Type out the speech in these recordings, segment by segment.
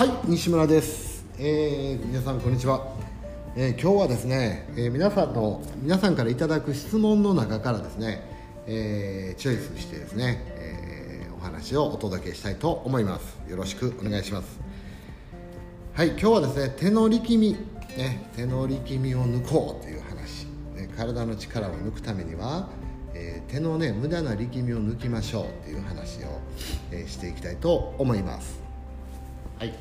はい西村です、えー皆さんこんにちは、えー今日はですね、えー皆さんの皆さんからいただく質問の中からですね、えーチョイスしてですね、えーお話をお届けしたいと思います。よろしくお願いします。はい今日はですね手の力みね手の力みを抜こうという話、ね、体の力を抜くためには、えー手のね無駄な力みを抜きましょうという話を、えーしていきたいと思います。はい。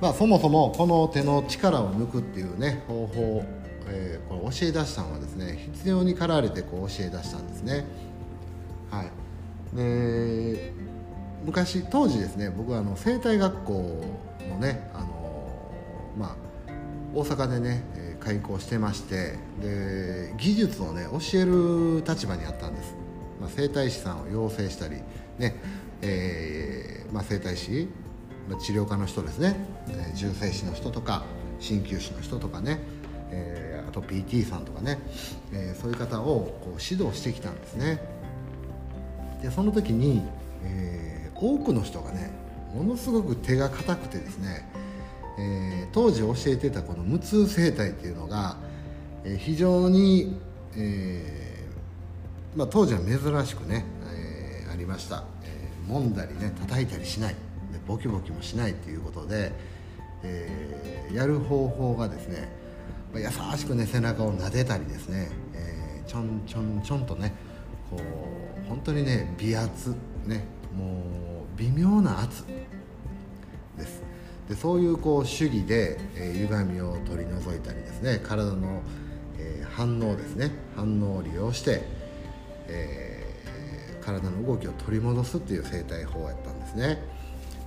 まあ、そもそもこの手の力を抜くっていうね方法、えーこれ教え出したのはですね必要に駆られてこう教え出したんですね。はい。で昔当時ですね僕はあの生態学校のねあのまあ大阪でね開校してましてで技術をね教える立場にあったんです、まあ、整体師さんを養成したりねえーまあ、整体師治療家の人ですね、えー重整師の人とか鍼灸師の人とかね、えーあと PT さんとかね、えーそういう方をこう指導してきたんですね。でその時に、えー多くの人がねものすごく手が硬くてですね、えー当時教えてたこの無痛整体っていうのが、えー非常に、えーまあ、当時は珍しくね、えーありました、えー揉んだりね叩いたりしない。でボキボキもしないっていうことで、えーやる方法がですね優しくね背中を撫でたりですね、えーちょんちょんちょんとねこう本当にね微圧ねもう微妙な圧です。でそういうこう主義で、えー歪みを取り除いたりですね体の、えー反応ですね反応を利用して、えー体の動きを取り戻すっていう生態法やったんですね。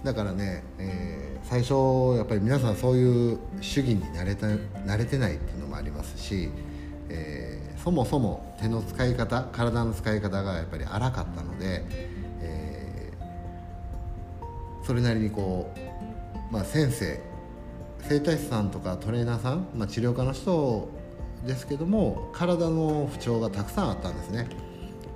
だからね、えー最初やっぱり皆さんそういう主義に慣れた慣れてないっていうのもありますし、えーそもそも手の使い方体の使い方がやっぱり荒かったので、えーそれなりにこう、まあ、先生整体師さんとかトレーナーさん、まあ、治療家の人ですけども体の不調がたくさんあったんですね、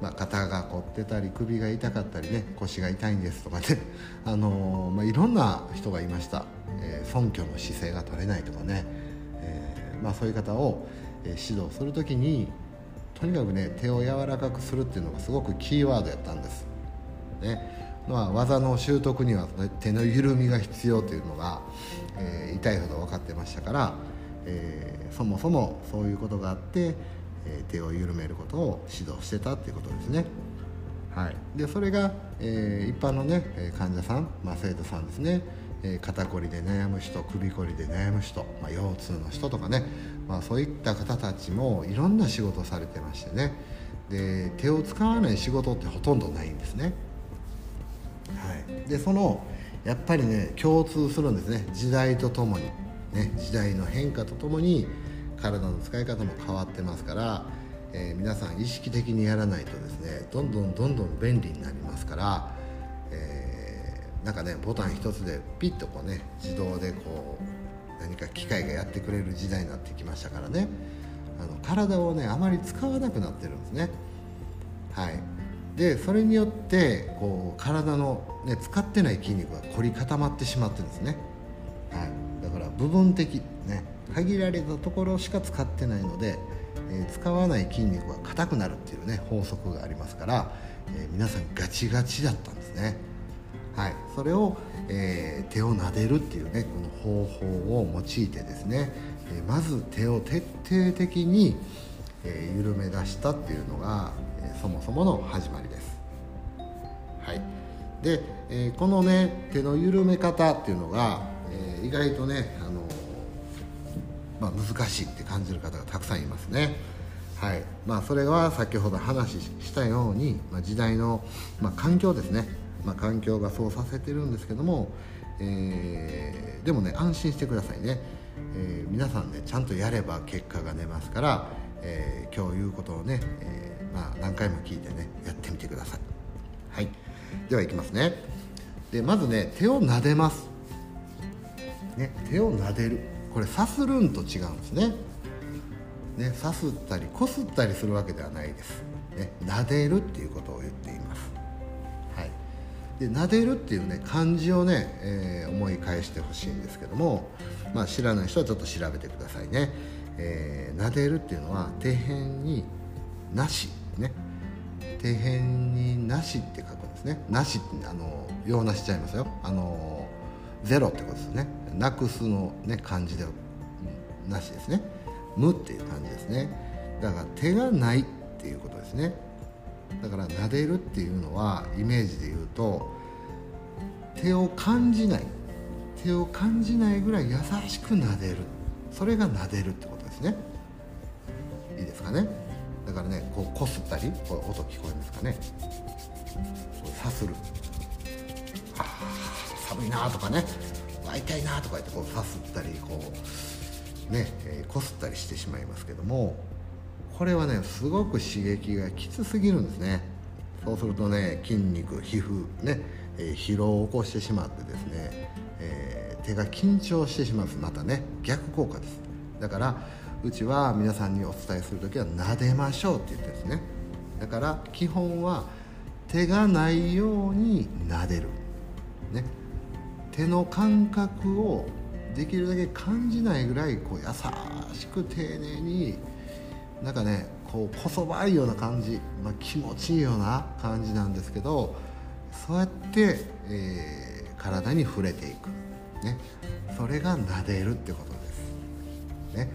まあ、肩が凝ってたり首が痛かったりね腰が痛いんですとかね、あのーまあ、いろんな人がいました、えー、尊虚の姿勢が取れないとかね、えーまあ、そういう方を、えー指導する時にとにかくね手を柔らかくするっていうのがすごくキーワードやったんです。ね。まあ、技の習得には手の緩みが必要というのが、えー痛いほど分かってましたから、えーそもそもそういうことがあって、えー手を緩めることを指導してたっていうことですね。はい、でそれが、えー一般のね患者さん、まあ、生徒さんですね、えー肩こりで悩む人首こりで悩む人、まあ、腰痛の人とかね、まあ、そういった方たちもいろんな仕事をされてましてね。で手を使わない仕事ってほとんどないんですね。はい、でそのやっぱりね共通するんですね。時代とともに、ね、時代の変化とともに体の使い方も変わってますから、えー皆さん意識的にやらないとですねどんどんどんどん便利になりますから、えーなんかねボタン一つでピッとこうね自動でこう何か機械がやってくれる時代になってきましたからね。あの体をねあまり使わなくなってるんですね。はい、でそれによってこう体の、ね、使ってない筋肉が凝り固まってしまってるんですね、はい、だから部分的、ね、限られたところしか使ってないので、えー使わない筋肉が硬くなるっていうね法則がありますから、えー皆さんガチガチだったんですね、はい、それを、えー手を撫でるっていうねこの方法を用いてですね、えまず手を徹底的に、え緩め出したっていうのが、えそもそもの始まりです。はい、で、えーこのね手の緩め方っていうのが、え意外とね、あのまあ、難しいって感じる方がたくさんいますね。はい。まあ、それは先ほど話したように、まあ、時代の、まあ、環境ですね、まあ、環境がそうさせてるんですけども、えーでもね安心してくださいね、えー皆さんねちゃんとやれば結果が出ますから、えー今日言うことをね、えーまあ、何回も聞いてねやってみてください。はい、ではいきますね。でまずね手を撫でます、ね、手を撫でる。これさするんと違うんですね。ねさすったりこすったりするわけではないです、ね、撫でるっていうことを言っています、はい、で撫でるっていうね漢字をね、えー、思い返してほしいんですけども、まあ、知らない人はちょっと調べてくださいね、えー、撫でるっていうのは底辺になしね。底辺になしって書くんですね。なしってあの用なしちゃいますよ。あのゼロってことですね。なくすのね漢字ではなしですね。無っていう感じですね。だから手がないっていうことですね。だから撫でるっていうのはイメージで言うと手を感じない。手を感じないぐらい優しく撫でる。それが撫でるってことですね。いいですかね。だからねこうこすったりこう音聞こえますかね。こうさする。あ寒いなとかね。会いたいなとか言ってこうさすったりこうねえー、こすったりしてしまいますけどもこれはねすごく刺激がきつすぎるんですね。そうするとね筋肉皮膚ね、え、疲労を起こしてしまってですね、えー、手が緊張してしまうまたね逆効果です。だからうちは皆さんにお伝えする時は撫でましょうって言ってですね。だから基本は手がないように撫でる、ね、手の感覚をできるだけ感じないぐらいこう優しく丁寧になんかねこうこそばいような感じ、まあ、気持ちいいような感じなんですけどそうやって、えー、体に触れていく、ね、それが撫でるってことです、ね、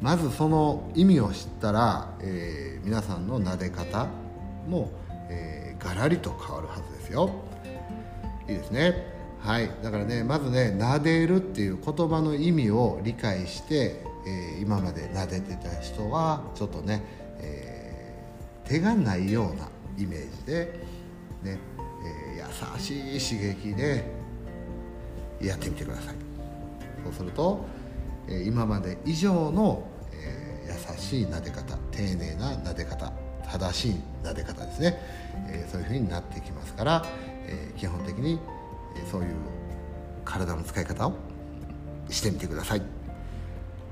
まずその意味を知ったら、えー、皆さんの撫で方も、えー、ガラリと変わるはずですよ。いいですね。はい。だからねまずね撫でるっていう言葉の意味を理解して、えー、今まで撫でてた人はちょっとね、えー、手がないようなイメージでね、えー、優しい刺激でやってみてください。そうすると、え今まで以上の、え優しい撫で方丁寧な撫で方正しい撫で方ですね、えそういう風になってきますから、え基本的にそういう体の使い方をしてみてください。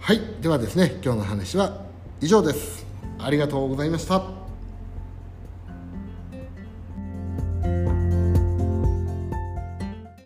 はい。ではですね今日の話は以上です。ありがとうございました。